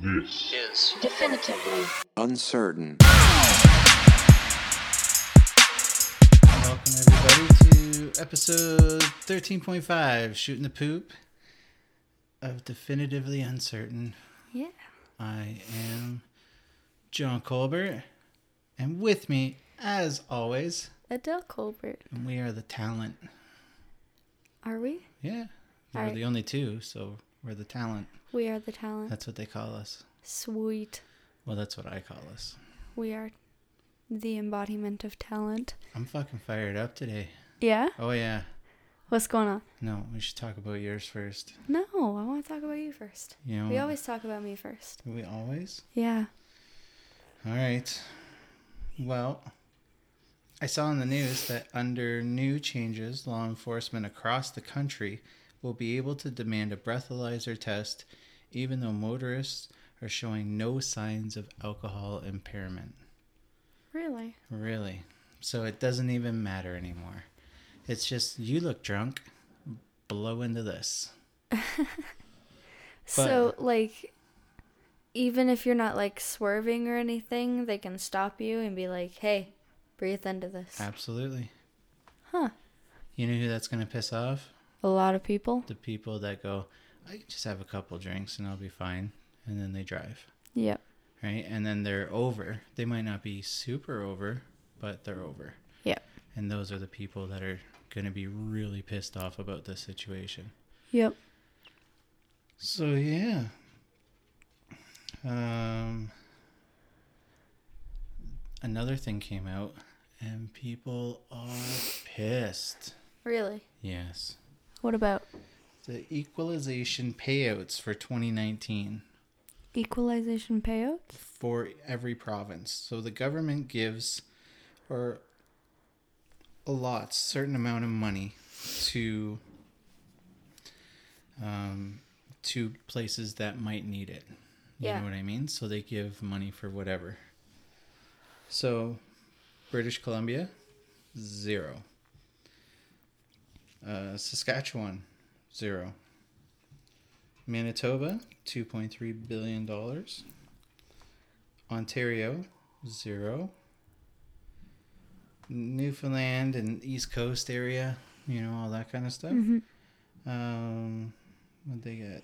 This is Definitively. Uncertain. Welcome everybody to episode 13.5, Shooting the Poop of Definitively Uncertain. Yeah. I am John Colbert, and with me, as always, Adele Colbert. And we are the talent. Are we? Yeah, we're Alright. the only two, so we're the talent. We are the talent. That's what they call us. Sweet. Well, that's what I call us. We are the embodiment of talent. I'm fucking fired up today. Yeah? Oh, yeah. What's going on? No, we should talk about yours first. No, I want to talk about you first. You know, We always talk about me first. We always? Yeah. All right. Well, I saw in the news that under new changes, law enforcement across the country will be able to demand a breathalyzer test even though motorists are showing no signs of alcohol impairment. Really? Really? So it doesn't even matter anymore. It's just you look drunk, blow into this. so, like, even if you're not, like, swerving or anything, they can stop you and be like, hey, breathe into this. Absolutely. Huh. You know who that's going to piss off? A lot of people? The people that go, I can just have a couple drinks and I'll be fine. And then they drive. Yep. right? And then they're over. They might not be super over, but they're over. Yep. And those are the people that are going to be really pissed off about this situation. Yep. So yeah. Um another thing came out and people are pissed. Really? Yes. What about The equalization payouts for 2019 equalization payouts? for every province. So the government gives or allots certain amount of money to um, to places that might need it. You Yeah. know what I mean? So they give money for whatever. So British Columbia, zero. Uh, Saskatchewan, zero. Manitoba, two point three billion dollars. Ontario, zero. Newfoundland and East Coast area, you know, all that kind of stuff. Um, what they get?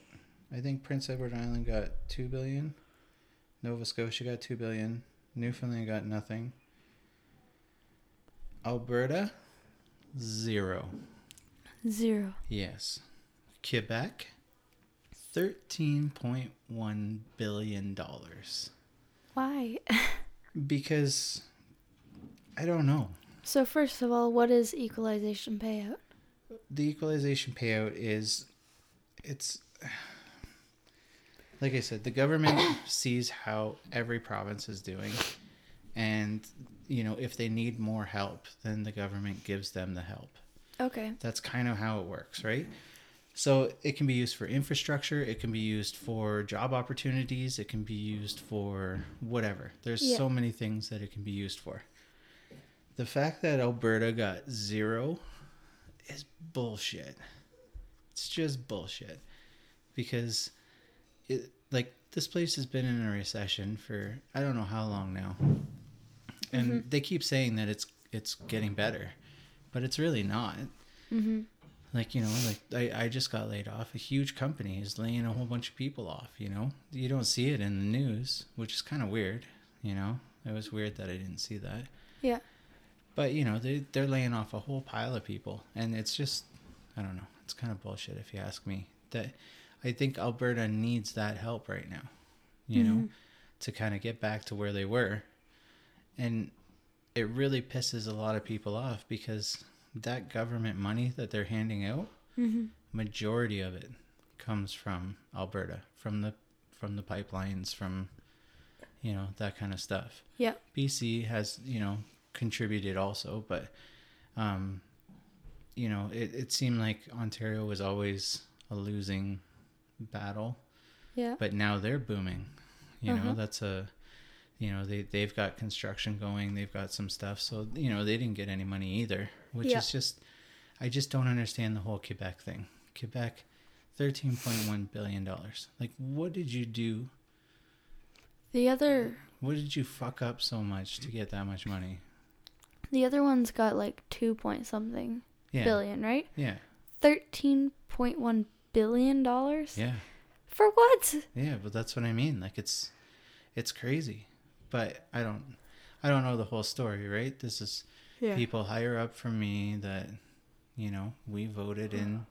I think Prince Edward Island got two billion. Nova Scotia got two billion. Newfoundland got nothing. Alberta, zero. Zero. Yes. Quebec, thirteen point one billion dollars. Why? Because I don't know. so first of all, what is equalization payout? The equalization payout is it's like I said, the government sees how every province is doing and you know, if they need more help, then the government gives them the help. Okay. That's kind of how it works, right? So it can be used for infrastructure, it can be used for job opportunities, it can be used for whatever. There's Yeah. so many things that it can be used for. The fact that Alberta got zero is bullshit. It's just bullshit. Because it like this place has been in a recession for I don't know how long now. And mm-hmm. they keep saying that it's it's getting better, but it's really not. Mm-hmm. Like you know, like I, I just got laid off. A huge company is laying a whole bunch of people off. You know, you don't see it in the news, which is kind of weird. You know, it was weird that I didn't see that. Yeah. But you know, they they're laying off a whole pile of people, and it's just I don't know. It's kind of bullshit if you ask me. That I think Alberta needs that help right now. You know, mm-hmm. to kind of get back to where they were, and it really pisses a lot of people off because that government money that they're handing out, majority of it comes from Alberta, from the from the pipelines, from you know that kind of stuff. Yeah. BC has, you know, contributed also, but um you know, it, it seemed like Ontario was always a losing battle, Yeah. but now they're booming. You Uh-huh. know, that's a you know, they they've got construction going, they've got some stuff. So, you know, they didn't get any money either, which Yeah. is just I just don't understand the whole Quebec thing. Quebec 13.1 billion dollars. Like what did you do The other What did you fuck up so much to get that much money? the other one's got like two point something Yeah. billion, right? Yeah. Thirteen point one billion dollars? Yeah. For what? Yeah, but that's what I mean. Like it's it's crazy. But I don't I don't know the whole story, right? This is Yeah. people higher up from me that you know, we voted in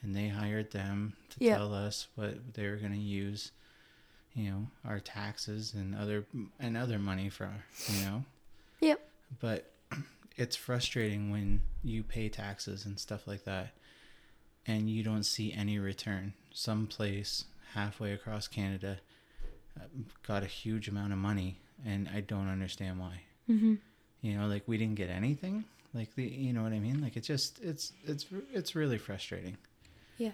and they hired them to Yeah. tell us what they were going to use, you know, our taxes and other and other money for, you know. Yep. But it's frustrating when you pay taxes and stuff like that and you don't see any return. Some place halfway across Canada uh, got a huge amount of money and I don't understand why. Mm-hmm. You know, like we didn't get anything. Like the, you know what I mean? Like it's just, it's, it's, it's really frustrating. Yeah.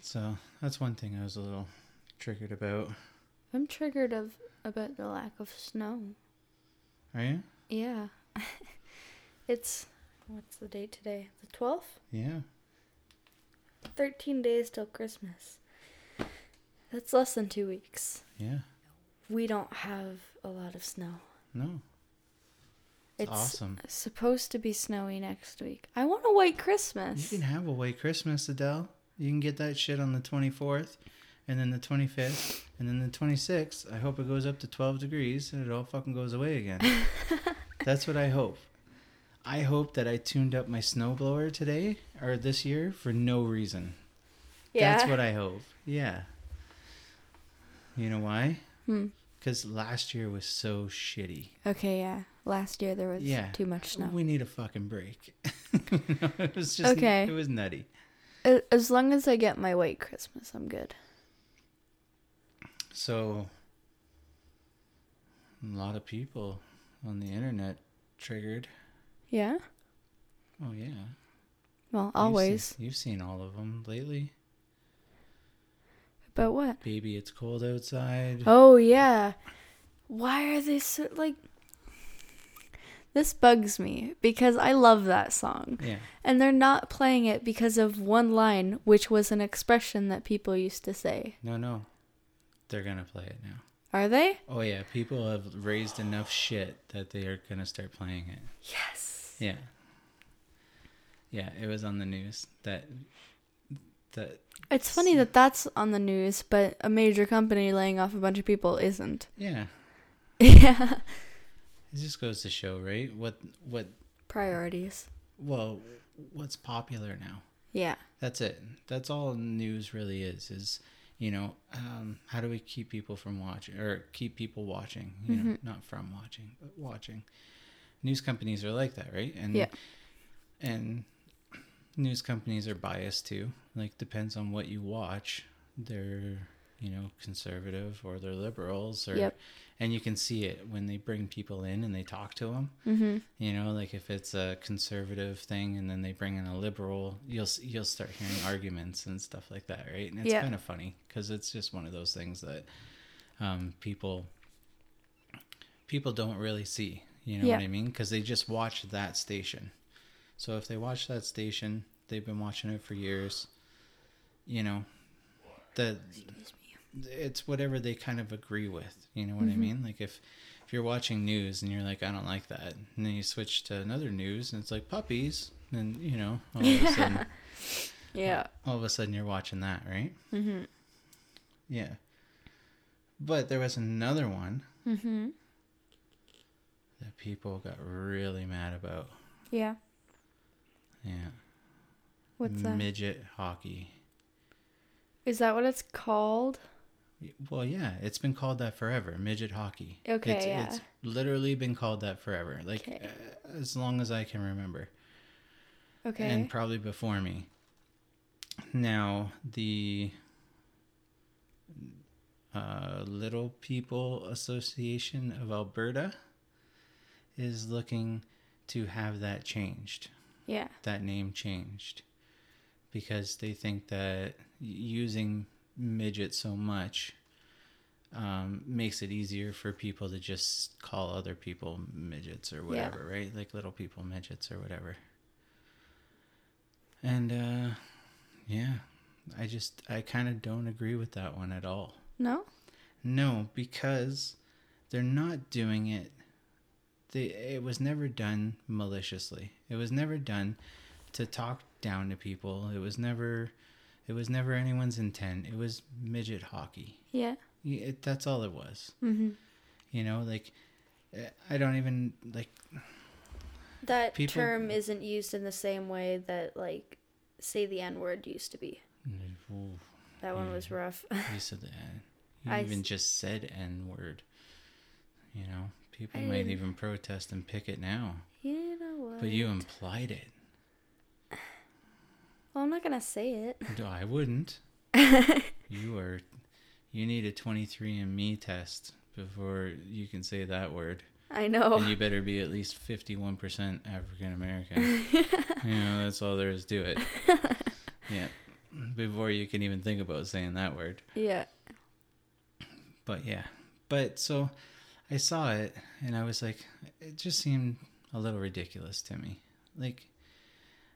So that's one thing I was a little triggered about. I'm triggered of about the lack of snow. Are you? Yeah. it's what's the date today? The twelfth? Yeah. Thirteen days till Christmas. That's less than two weeks. Yeah. We don't have a lot of snow. No. It's awesome. supposed to be snowy next week. I want a white Christmas. You can have a white Christmas, Adele. You can get that shit on the 24th, and then the 25th, and then the 26th. I hope it goes up to 12 degrees and it all fucking goes away again. That's what I hope. I hope that I tuned up my snowblower today or this year for no reason. yeah. That's what I hope. Yeah. You know why? Hmm. Because last year was so shitty. Okay, yeah. Last year there was Yeah. too much snow. We need a fucking break. It was just Okay. It was nutty. As long as I get my white Christmas, I'm good. So, a lot of people on the internet triggered. Yeah. Oh yeah, Well, You've always. seen, you've seen all of them lately. But what? Baby, it's cold outside. Oh yeah. Why are they so like? This bugs me because I love that song. Yeah, And they're not playing it because of one line, which was an expression that people used to say. no, no, they're gonna play it now. Are they? Oh yeah, people have raised enough shit that they are gonna start playing it. Yes. Yeah, yeah, it was on the news that that It's funny that that's on the news, but a major company laying off a bunch of people isn't. yeah, yeah. it just goes to show, right? What what Priorities. well, what's popular now? Yeah. That's it. That's all news really is. Is you know, um, how do we keep people from watching or keep people watching? You know, Mhm. not from watching, but watching. News companies are like that, right? And Yeah. and news companies are biased too. Like depends on what you watch. They're you know conservative or they're liberals or Yep. and you can see it when they bring people in and they talk to them Mhm. you know, like if it's a conservative thing and then they bring in a liberal, you'll you'll start hearing arguments and stuff like that, right? And it's Yeah. kind of funny because it's just one of those things that um, people people don't really see. You know Yeah. what I mean? Because they just watch that station. So if they watch that station, they've been watching it for years. You know, that it's whatever they kind of agree with. You know what I Mhm. mean? Like if if you're watching news and you're like, I don't like that, and then you switch to another news and it's like puppies, then you know all of a sudden, Yeah. all of a sudden you're watching that, right? Mhm. Yeah. But there was another one Mhm. that people got really mad about. Yeah. Yeah. What's that? Midget hockey. Is that what it's called? Well, yeah, it's been called that forever. Midget hockey. Okay, it's, yeah. it's literally been called that forever, like Okay. uh, as long as I can remember, Okay. and probably before me. Now the uh, Little People Association of Alberta is looking to have that changed. Yeah. that name changed because they think that using midget so much um, makes it easier for people to just call other people midgets or whatever, right? Like little people midgets or whatever. And uh, yeah, I just I kind of don't agree with that one at all. No. No, because they're not doing it. They, it was never done maliciously. It was never done to talk down to people. It was never, it was never anyone's intent. It was midget hockey. Yeah. It, that's all it was. Mm-hmm. You know, like eh, I don't even like. That People- term isn't used in the same way that like say the N word used to be. Ooh, That one Yeah. was rough. you said that. You I even s- just said N word. You know, people I might didn't- even protest and pick it now. you know what? But you implied it. Well, I'm not gonna say it. No, I wouldn't. You are. You need a 23andMe test before you can say that word. I know. And you better be at least 51% African American. you know, that's all there is to it. Yeah. Before you can even think about saying that word. yeah. But yeah. But so I saw it and I was like, it just seemed a little ridiculous to me. Like,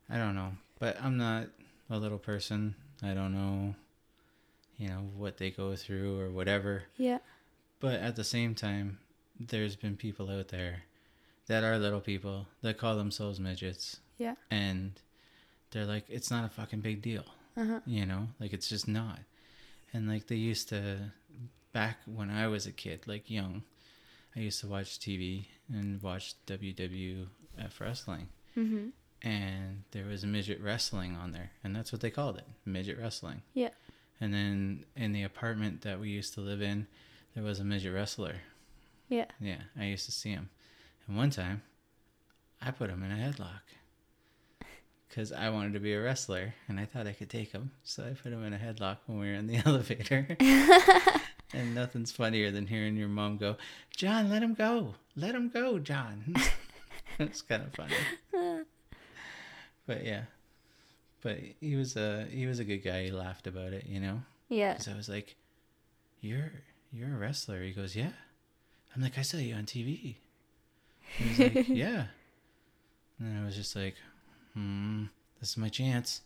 I don't know. But I'm not a little person. I don't know, you know, what they go through or whatever. Yeah. But at the same time, there's been people out there that are little people that call themselves midgets. Yeah. And they're like, it's not a fucking big deal. Uh huh. You know, like it's just not. And like they used to, back when I was a kid, like young, I used to watch TV and watch WWF wrestling. Mm-hmm. And there was midget wrestling on there. And that's what they called it midget wrestling. Yeah. And then in the apartment that we used to live in, there was a midget wrestler. Yeah. Yeah, I used to see him. And one time, I put him in a headlock. Because I wanted to be a wrestler and I thought I could take him. So I put him in a headlock when we were in the elevator. and nothing's funnier than hearing your mom go, John, let him go. Let him go, John. it's kind of funny. But yeah. But he was a he was a good guy. He laughed about it, you know. Yeah. Because I was like, "You're you're a wrestler." He goes, "Yeah." I'm like, "I saw you on TV." He was like, "Yeah." And I was just like, "Hmm, this is my chance.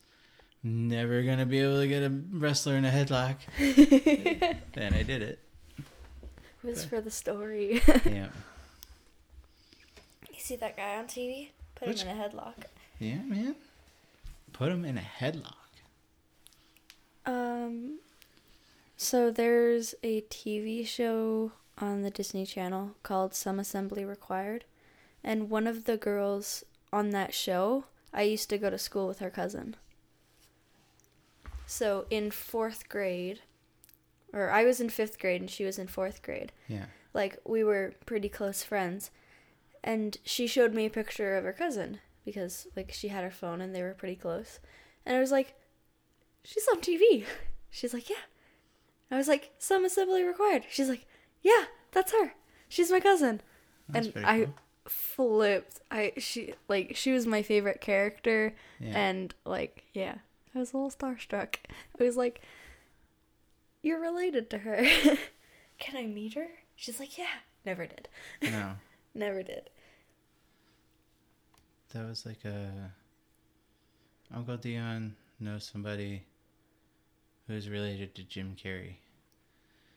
Never gonna be able to get a wrestler in a headlock." and I did it. It was for the story. Yeah, you see that guy on TV? Put Which- him in a headlock. yeah, man. Put him in a headlock. Um, so there's a TV show on the Disney Channel called Some Assembly Required, and one of the girls on that show, I used to go to school with her cousin. So in fourth grade, or I was in fifth grade and she was in fourth grade. Yeah, Like we were pretty close friends, and she showed me a picture of her cousin because like she had her phone and they were pretty close, and I was like, she's on TV. She's like, yeah. I was like, some assembly required. She's like, yeah, that's her. She's my cousin. that's and I cool. flipped. I she like she was my favorite character, Yeah. and like yeah, I was a little starstruck. I was like, you're related to her. Can I meet her? She's like, yeah. Never did. no, Never did. that was like a Uncle Dion knows somebody who's related to Jim Carrey.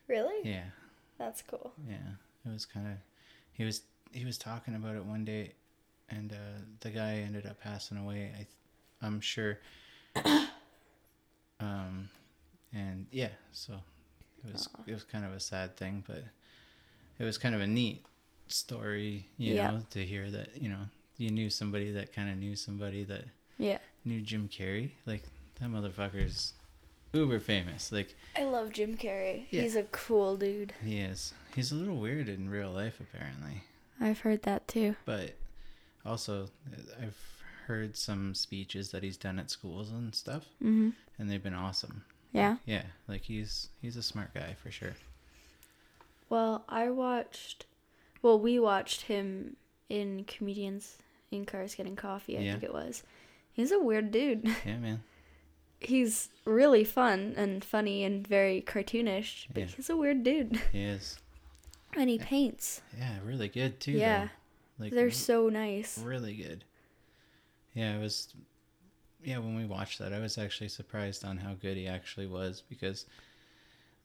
Really? Yeah. That's cool. Yeah, it was kind of. He was he was talking about it one day, and uh, the guy ended up passing away. I, th- I'm sure. um, and yeah, so it was it was kind of a sad thing, but it was kind of a neat story, you Yeah. know, to hear that you know you knew somebody that kind of knew somebody that Yeah. knew Jim Carrey. Like that motherfucker's uber famous. Like I love Jim Carrey. Yeah. He's a cool dude. he is. He's a little weird in real life, apparently. I've heard that too. But also, I've heard some speeches that he's done at schools and stuff, Mhm. and they've been awesome. Yeah. Yeah, like he's he's a smart guy for sure. Well, I watched. Well, we watched him in comedians in cars getting coffee. I Yeah. think it was. He's a weird dude. Yeah, man. He's really fun and funny and very cartoonish, but Yeah. he's a weird dude. He is. And he paints. Yeah, really good too. Yeah. though. like They're so nice. really good. Yeah, it was. Yeah, when we watched that, I was actually surprised on how good he actually was because,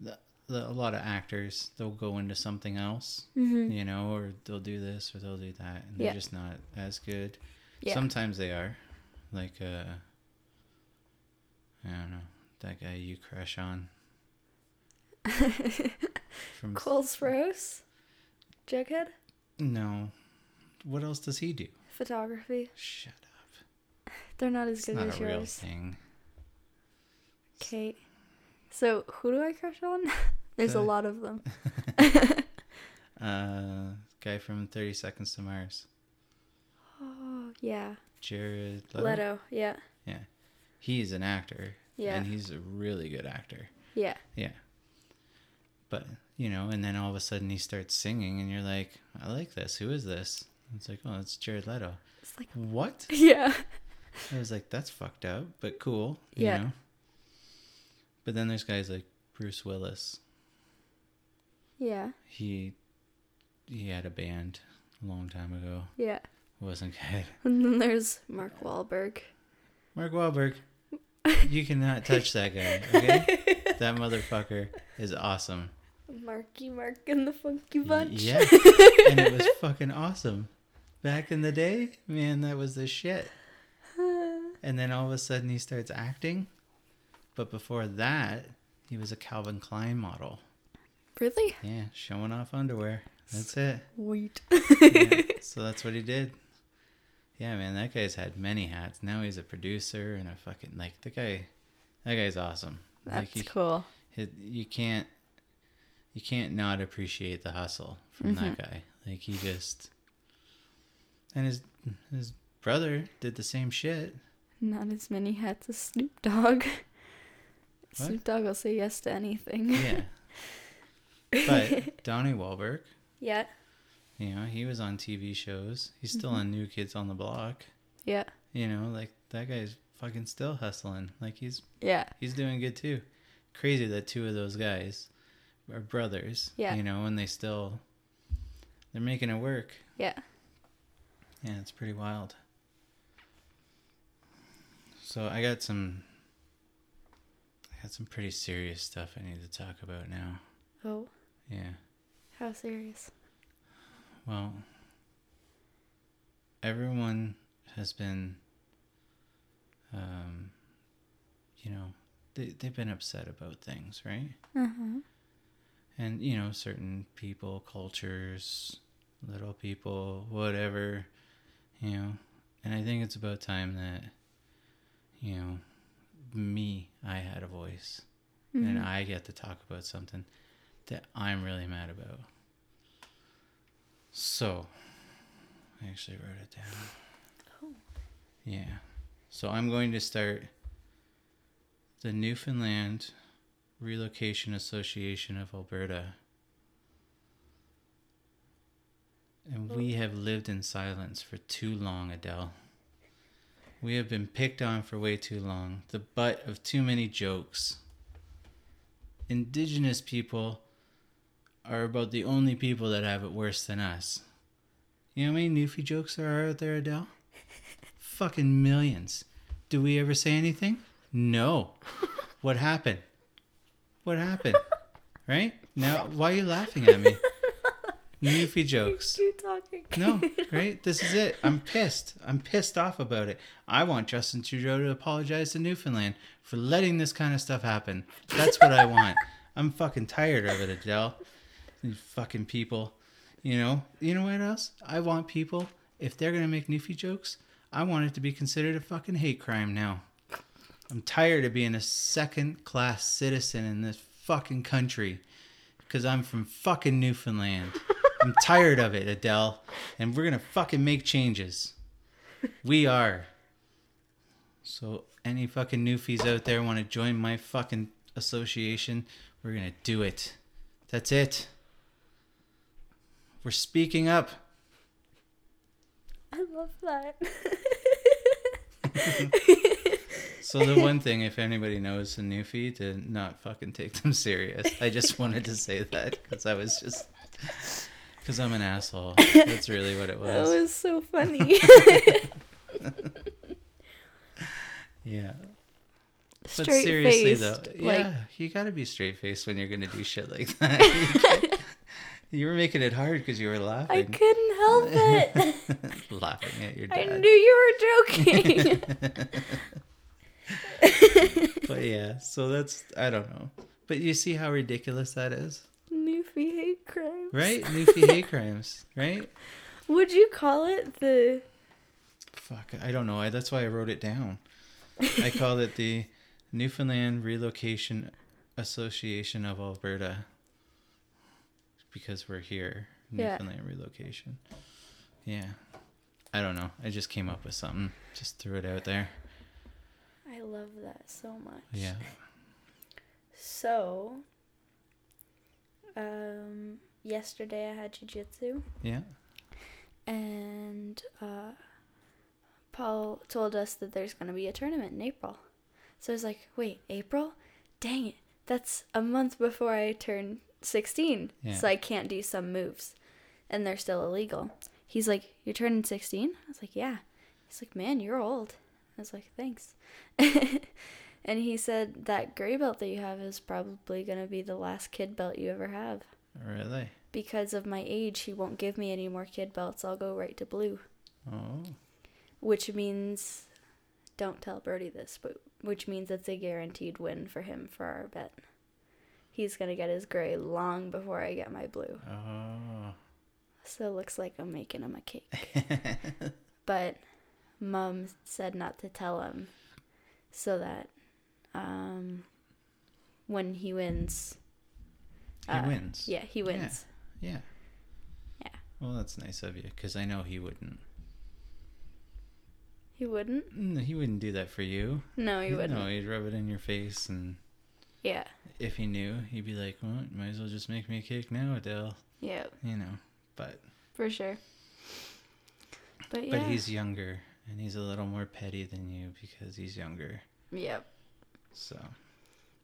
the the, a lot of actors they'll go into something else, Mhm. you know, or they'll do this or they'll do that, and Yeah. they're just not as good. Yeah. Sometimes they are, like uh, I don't know that guy you crush on from Cole Sprouse, Jughead, no. What else does he do? photography. Shut up. They're not as It's good not as a real yours. thing. Kate. So who do I crush on? There's a Uh, lot of them. Uh, guy from Thirty Seconds to Mars, Oh yeah, Jared Leto. Leto. Yeah, Yeah, he's an actor. Yeah. and he's a really good actor. yeah, Yeah, but you know, and then all of a sudden he starts singing, and you're like, I like this. Who is this? It's like, oh, it's Jared Leto. it's like What? yeah, I was like, that's fucked up, but cool. You Yeah. Know? But then there's guys like Bruce Willis. yeah, He he had a band a long time ago. yeah. It wasn't good. And then there's Mark Wahlberg. Mark Wahlberg, you cannot touch that guy. Okay, that motherfucker is awesome. Marky Mark and the Funky Bunch. Yeah, and it was fucking awesome. Back in the day, man, that was the shit. And then all of a sudden he starts acting. But before that, he was a Calvin Klein model. really? Yeah, showing off underwear. That's it. Wait. Yeah, so that's what he did. Yeah, man, that guy's had many hats. Now he's a producer and a fucking like the guy. That guy's awesome. That's like you, cool. it, you can't you can't not appreciate the hustle from Mm-hmm. that guy. Like he just and his his brother did the same shit. Not as many hats as Snoop Dogg. Snoop Dogg will say yes to anything. Yeah. but Donnie Wahlberg, Yeah. you know, he was on TV shows. He's still Mm-hmm. on New Kids on the Block. Yeah. You know, like that guy's fucking still hustling. Like he's Yeah. he's doing good too. Crazy that two of those guys are brothers. Yeah. You know, and they still they're making it work. Yeah. Yeah, it's pretty wild. So I got some I got some pretty serious stuff I need to talk about now. Oh, Yeah. how serious? Well, everyone has been um you know, they they've been upset about things, right? Huh. and you know certain people cultures little people whatever you know and i think it's about time that you know me i had a voice and mm-hmm. i get to talk about something that i'm really mad about so i actually wrote it down Oh. yeah so i'm going to start the newfoundland Relocation Association of Alberta. And we have lived in silence for too long, Adele. We have been picked on for way too long, the butt of too many jokes. Indigenous people are about the only people that have it worse than us. You know how many Newfie jokes there are out there, Adele? Fucking millions. Do we ever say anything? No. What happened? What happened? Right? Now, why are you laughing at me? Newfie jokes. Keep talking. No, right? This is it. I'm pissed. I'm pissed off about it. I want Justin Trudeau to apologize to Newfoundland for letting this kind of stuff happen. That's what I want. I'm fucking tired of it, Adele. You fucking people. You know, you know what else? I want people, if they're gonna make Newfie jokes, I want it to be considered a fucking hate crime now. I'm tired of being a second class citizen in this fucking country because I'm from fucking Newfoundland. I'm tired of it, Adele, and we're gonna fucking make changes. We are. So any fucking newfies out there want to join my fucking association, we're gonna do it. That's it. We're speaking up. I love that. So the one thing, if anybody knows a newfie, to not fucking take them serious. I just wanted to say that because I was just because I'm an asshole. That's really what it was. that was. so funny. Yeah. Straight But seriously faced. though, like yeah, you got to be straight faced when you're gonna do shit like that. You were making it hard because you were laughing. I couldn't help it. laughing at your I dad. knew you were joking. but yeah, so that's I don't know. But you see how ridiculous that is, Newfie hate crimes. right? Newfie hate crimes, right? Would you call it the Fuck, I don't know. I, that's why I wrote it down. I called it the Newfoundland Relocation Association of Alberta because we're here. Yeah. Newfoundland Relocation. Yeah. I don't know. I just came up with something. Just threw it out there. I love that so much. Yeah. So, um, yesterday I had jujitsu, Yeah. and uh, Paul told us that there's gonna be a tournament in April. So I was like, "Wait, April? Dang it! That's a month before I turn 16, Yeah. so I can't do some moves, and they're still illegal." He's like, "You're turning 16?" I was like, "Yeah." He's like, "Man, you're old." I was like, "Thanks." and he said that gray belt that you have is probably gonna be the last kid belt you ever have. Really? Because of my age, he won't give me any more kid belts. I'll go right to blue, Oh. which means don't tell Brody this, but which means it's a guaranteed win for him for our bet. He's gonna get his gray long before I get my blue. Oh. So it looks like I'm making him a cake. but mom said not to tell him so that um when he wins He uh, wins. Yeah, he wins. Yeah. Yeah. Well, that's nice of you because I know he wouldn't. He wouldn't? Mm, He wouldn't do that for you. No, he wouldn't. No, he'd rub it in your face, and Yeah. if he knew, he'd be like, "Well, might as well just make me a cake now, Adele." Yeah, You know. But for sure. But yeah. but he's younger, and he's a little more petty than you because he's younger. Yep. So,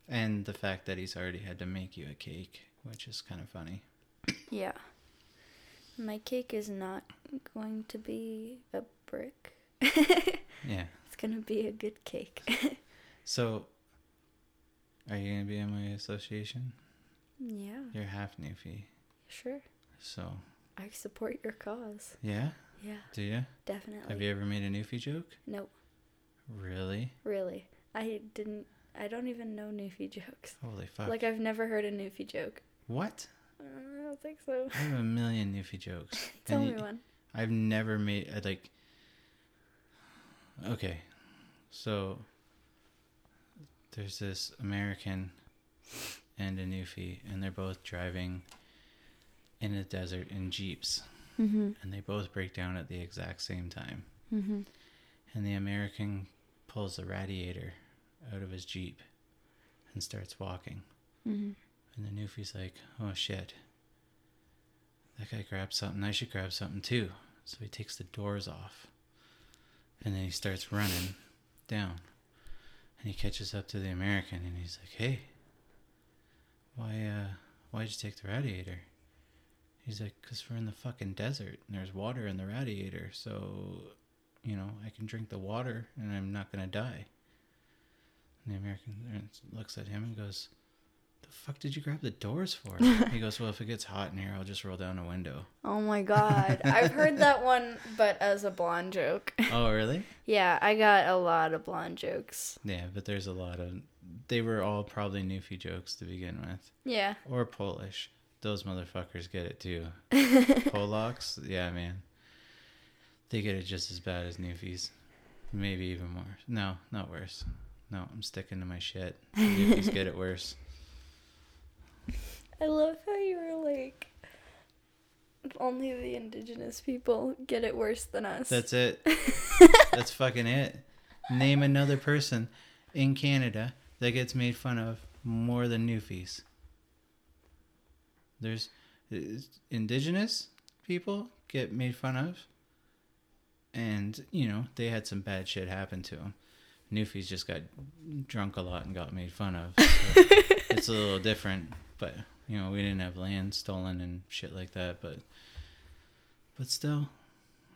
and the fact that he's already had to make you a cake, which is kind of funny. Yeah. My cake is not going to be a brick. Yeah. It's going to be a good cake. So, are you gonna be in my association? yeah, You're half Newfie, sure. so I support your cause. yeah. Yeah, Do you? definitely. Have you ever made a Newfie joke? Nope, Really? really. I didn't. I don't even know Newfie jokes. Holy fuck! Like I've never heard a Newfie joke. what? Uh, I don't think so. I have a million Newfie jokes. Tell and me one. I've never made I like. Okay, so there's this American and a Newfie, and they're both driving in a desert in jeeps, Mm-hmm. and they both break down at the exact same time. Mm-hmm. And the American pulls the radiator out of his jeep and starts walking. Mm-hmm. And the Newfie's like, oh shit. That guy grabbed something. I should grab something too. So he takes the doors off. And then he starts running down. And he catches up to the American and he's like, hey, why, uh, why'd you take the radiator? He's like, because we're in the fucking desert and there's water in the radiator. So, you know, I can drink the water and I'm not going to die. And the American looks at him and goes, the fuck did you grab the doors for? he goes, well, if it gets hot in here, I'll just roll down a window. Oh my god. I've heard that one, but as a blonde joke. oh, really? yeah, I got a lot of blonde jokes. Yeah, but there's a lot of. They were all probably Newfie jokes to begin with, Yeah. or Polish. Those motherfuckers get it too. Polacks, yeah, man. They get it just as bad as Newfies, maybe even more. No, not worse. No, I'm sticking to my shit. Newfies get it worse. I love how you were like, only the indigenous people get it worse than us. That's it. That's fucking it. Name another person in Canada that gets made fun of more than Newfies. There's indigenous people get made fun of, and you know they had some bad shit happen to them. Newfies just got drunk a lot and got made fun of. So it's a little different, but you know we didn't have land stolen and shit like that. But but still,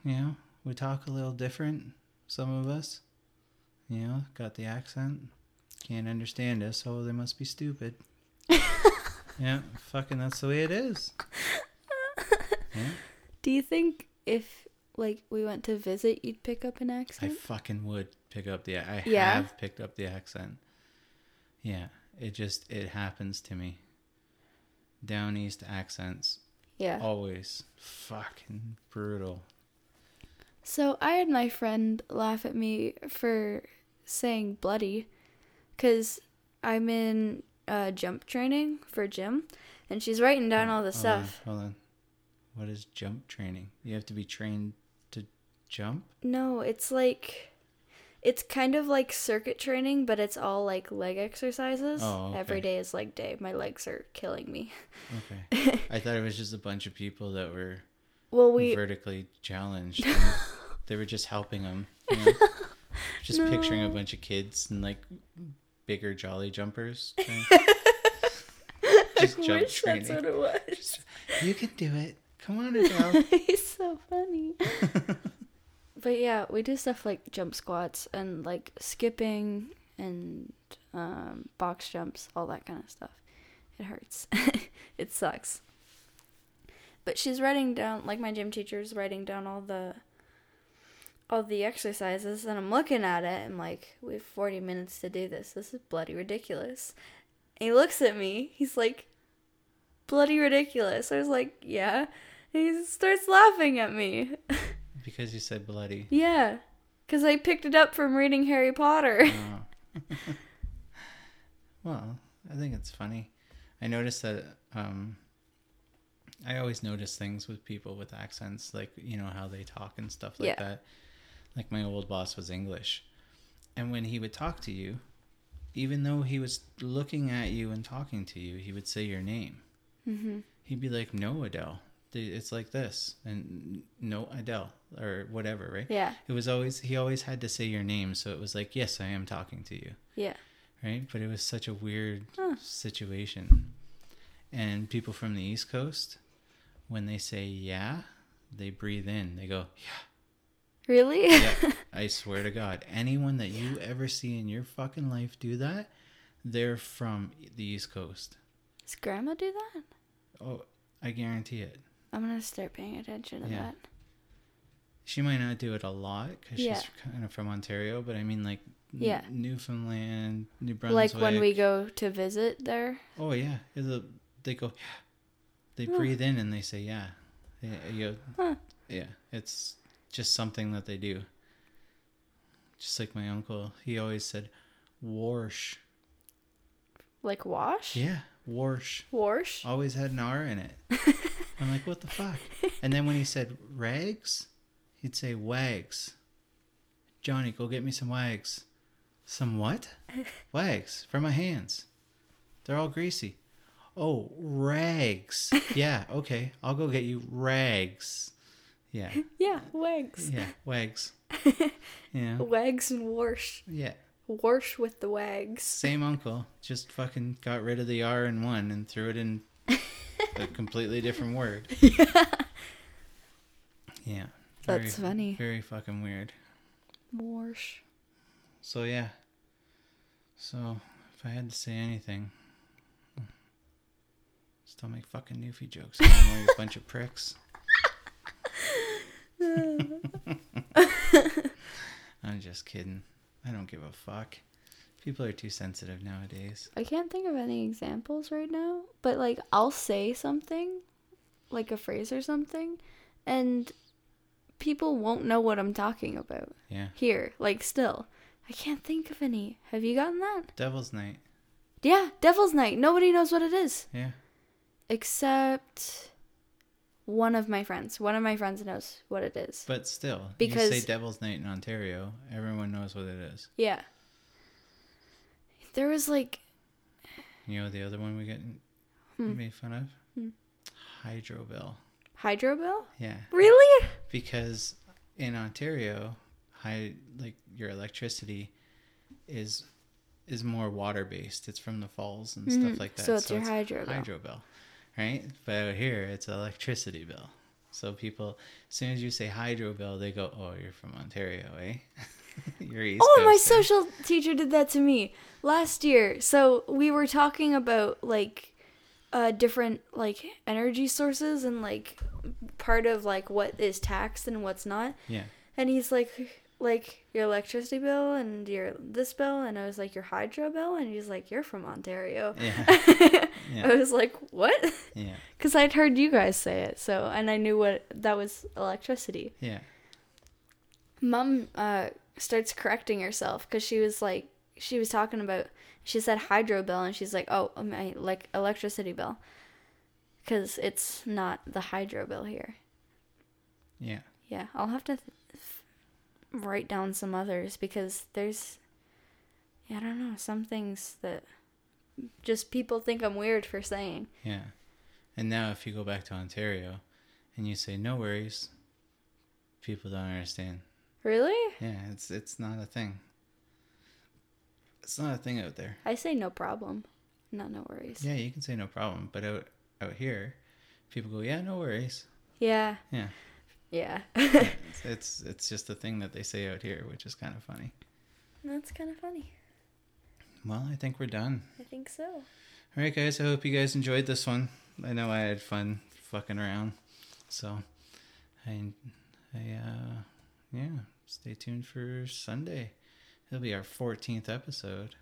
you know we talk a little different. Some of us, you know, got the accent. Can't understand us, oh, they must be stupid. yeah, fucking that's the way it is. Yeah, Do you think if like we went to visit, you'd pick up an accent? I fucking would pick up the. I Yeah? have picked up the accent. Yeah, it just it happens to me. Down east accents yeah. always fucking brutal. So I had my friend laugh at me for saying bloody because I'm in uh, jump training for gym and she's writing down all the stuff. On, hold on. What is jump training? You have to be trained to jump? No, it's like it's kind of like circuit training, but it's all like leg exercises. Oh, okay. Every day is leg day. My legs are killing me. Okay. I thought it was just a bunch of people that were Well, we vertically challenged. they were just helping them. You know? Just picturing a bunch of kids and like bigger jolly jumpers. just jump wish that's training. what it was. You can do it. Come on, Adele. He's so funny. But yeah, we do stuff like jump squats and like skipping and um, box jumps, all that kind of stuff. It hurts. it sucks. But she's writing down, like my gym teacher's writing down all the all the exercises, and I'm looking at it. I'm like, we have 40 minutes to do this. This is bloody ridiculous. And he looks at me. He's like, bloody ridiculous. I was like, yeah. And he starts laughing at me. because you said bloody. yeah. Because I picked it up from reading Harry Potter. Oh. well, I think it's funny. I noticed that um, I always notice things with people with accents, like you know how they talk and stuff like Yeah. that. Like my old boss was English, and when he would talk to you, even though he was looking at you and talking to you, he would say your name. hmm He'd be like, "No, Adele, it's like this," and "No, Adele," or whatever, right? Yeah. It was always he always had to say your name, so it was like, "Yes, I am talking to you." Yeah. right? But it was such a weird Huh. situation. And people from the East Coast, when they say yeah, they breathe in. They go, yeah. Really? yeah. I swear to God, anyone that you ever see in your fucking life do that, they're from the East Coast. Does grandma do that? Oh, I guarantee it. I'm going to start paying attention to Yeah. that. She might not do it a lot because Yeah. she's kind of from Ontario, but I mean like N- Yeah. Newfoundland, New Brunswick. Like when we go to visit there. Oh yeah, they go. They Huh. breathe in and they say yeah. Yeah, uh, you- Huh. yeah. It's just something that they do. Just like my uncle, he always said, "Warsh." Like wash? Yeah, warsh. Wash? Always had an R in it. I'm like, what the fuck? And then when he said rags, he'd say wags. Johnny, go get me some wags. Some what? Wags for my hands. They're all greasy. Oh, rags. Yeah, okay. I'll go get you rags. Yeah, Yeah, wags. yeah, wags. Yeah, Wags and wash. yeah. Wash with the wags. Same uncle, just fucking got rid of the R in one and threw it in a completely different word. Yeah. That's very- funny. Very fucking weird. Wash. So yeah. So if I had to say anything, just don't make fucking Newfie jokes anymore, you bunch of pricks. I'm just kidding. I don't give a fuck. People are too sensitive nowadays. I can't think of any examples right now, but like I'll say something, like a phrase or something, and people won't know what I'm talking about. Yeah. Here, like still. I can't think of any. Have you gotten that? Devil's Night. Yeah, Devil's Night. Nobody knows what it is. Yeah. Except one of my friends. One of my friends knows what it is. But still, you Because- say Devil's Night in Ontario, everyone knows what it is. Yeah. There was like You know the other one we get Hmm. made fun of? Hmm. Hydro Bill. Hydro Bill? Yeah. Really? because in Ontario, high like your electricity is is more water based. It's from the falls and stuff Mhm. like that. So it's your hydro bill. hydro bill, right? But out here, it's electricity bill. So people, as soon as you say hydro bill, they go, "Oh, you're from Ontario, eh?" You're East Oh, my Coaster. social teacher did that to me last year. So we were talking about like uh different like energy sources and like part of like what is taxed and what's not. Yeah. And he's like like your electricity bill and your this bill and I was like your hydro bill and he's like you're from Ontario. Yeah. Yeah. I was like, "What?" Yeah. Cuz I'd heard you guys say it. So, and I knew what that was electricity. Yeah. Mom uh, starts correcting herself because she was like, she was talking about, she said hydro bill, and she's like, oh, my like electricity bill, because it's not the hydro bill here. Yeah. Yeah, I'll have to th- write down some others because there's, yeah, I don't know, some things that just people think I'm weird for saying. Yeah. And now if you go back to Ontario and you say no worries, people don't understand. Really? Yeah, it's it's not a thing. It's not a thing out there. I say no problem. not no worries. Yeah, you can say no problem, but out out here, people go, "Yeah, no worries." Yeah. Yeah. Yeah. It's it's, it's just a thing that they say out here, which is kind of funny. That's kind of funny. Well, I think we're done. I think so. All right, guys. I hope you guys enjoyed this one. I know I had fun fucking around. So, I, I, uh, yeah. Stay tuned for Sunday. It'll be our 14th episode.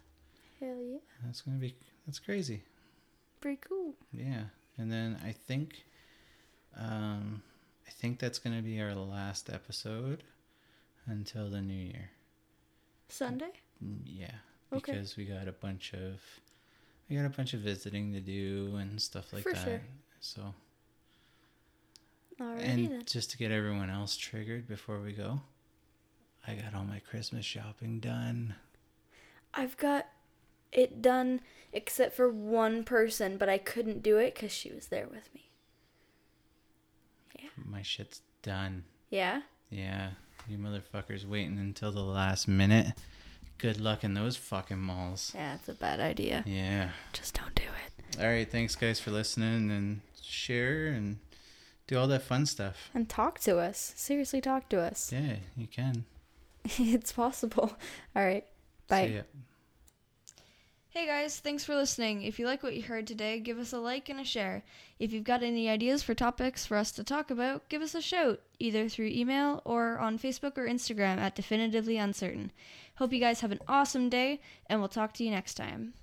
Hell yeah. That's gonna be that's crazy. Pretty cool. Yeah, and then I think, um, I think that's gonna be our last episode until the new year. Sunday? Mm, Yeah, Okay. because we got a bunch of we got a bunch of visiting to do and stuff like For that. sure. So Alrighty and then. just to get everyone else triggered before we go, I got all my Christmas shopping done. I've got it done except for one person, but I couldn't do it because she was there with me. My shit's done. Yeah? Yeah, you motherfuckers waiting until the last minute. Good luck in those fucking malls. Yeah, it's a bad idea. Yeah. Just don't do it. All right, thanks guys for listening and share and do all that fun stuff. And talk to us. Seriously, talk to us. Yeah, you can. it's possible. Alright. Bye. Hey guys, thanks for listening. If you like what you heard today, give us a like and a share. If you've got any ideas for topics for us to talk about, give us a shout, either through email or on Facebook or Instagram at Definitively Uncertain. Hope you guys have an awesome day, and we'll talk to you next time.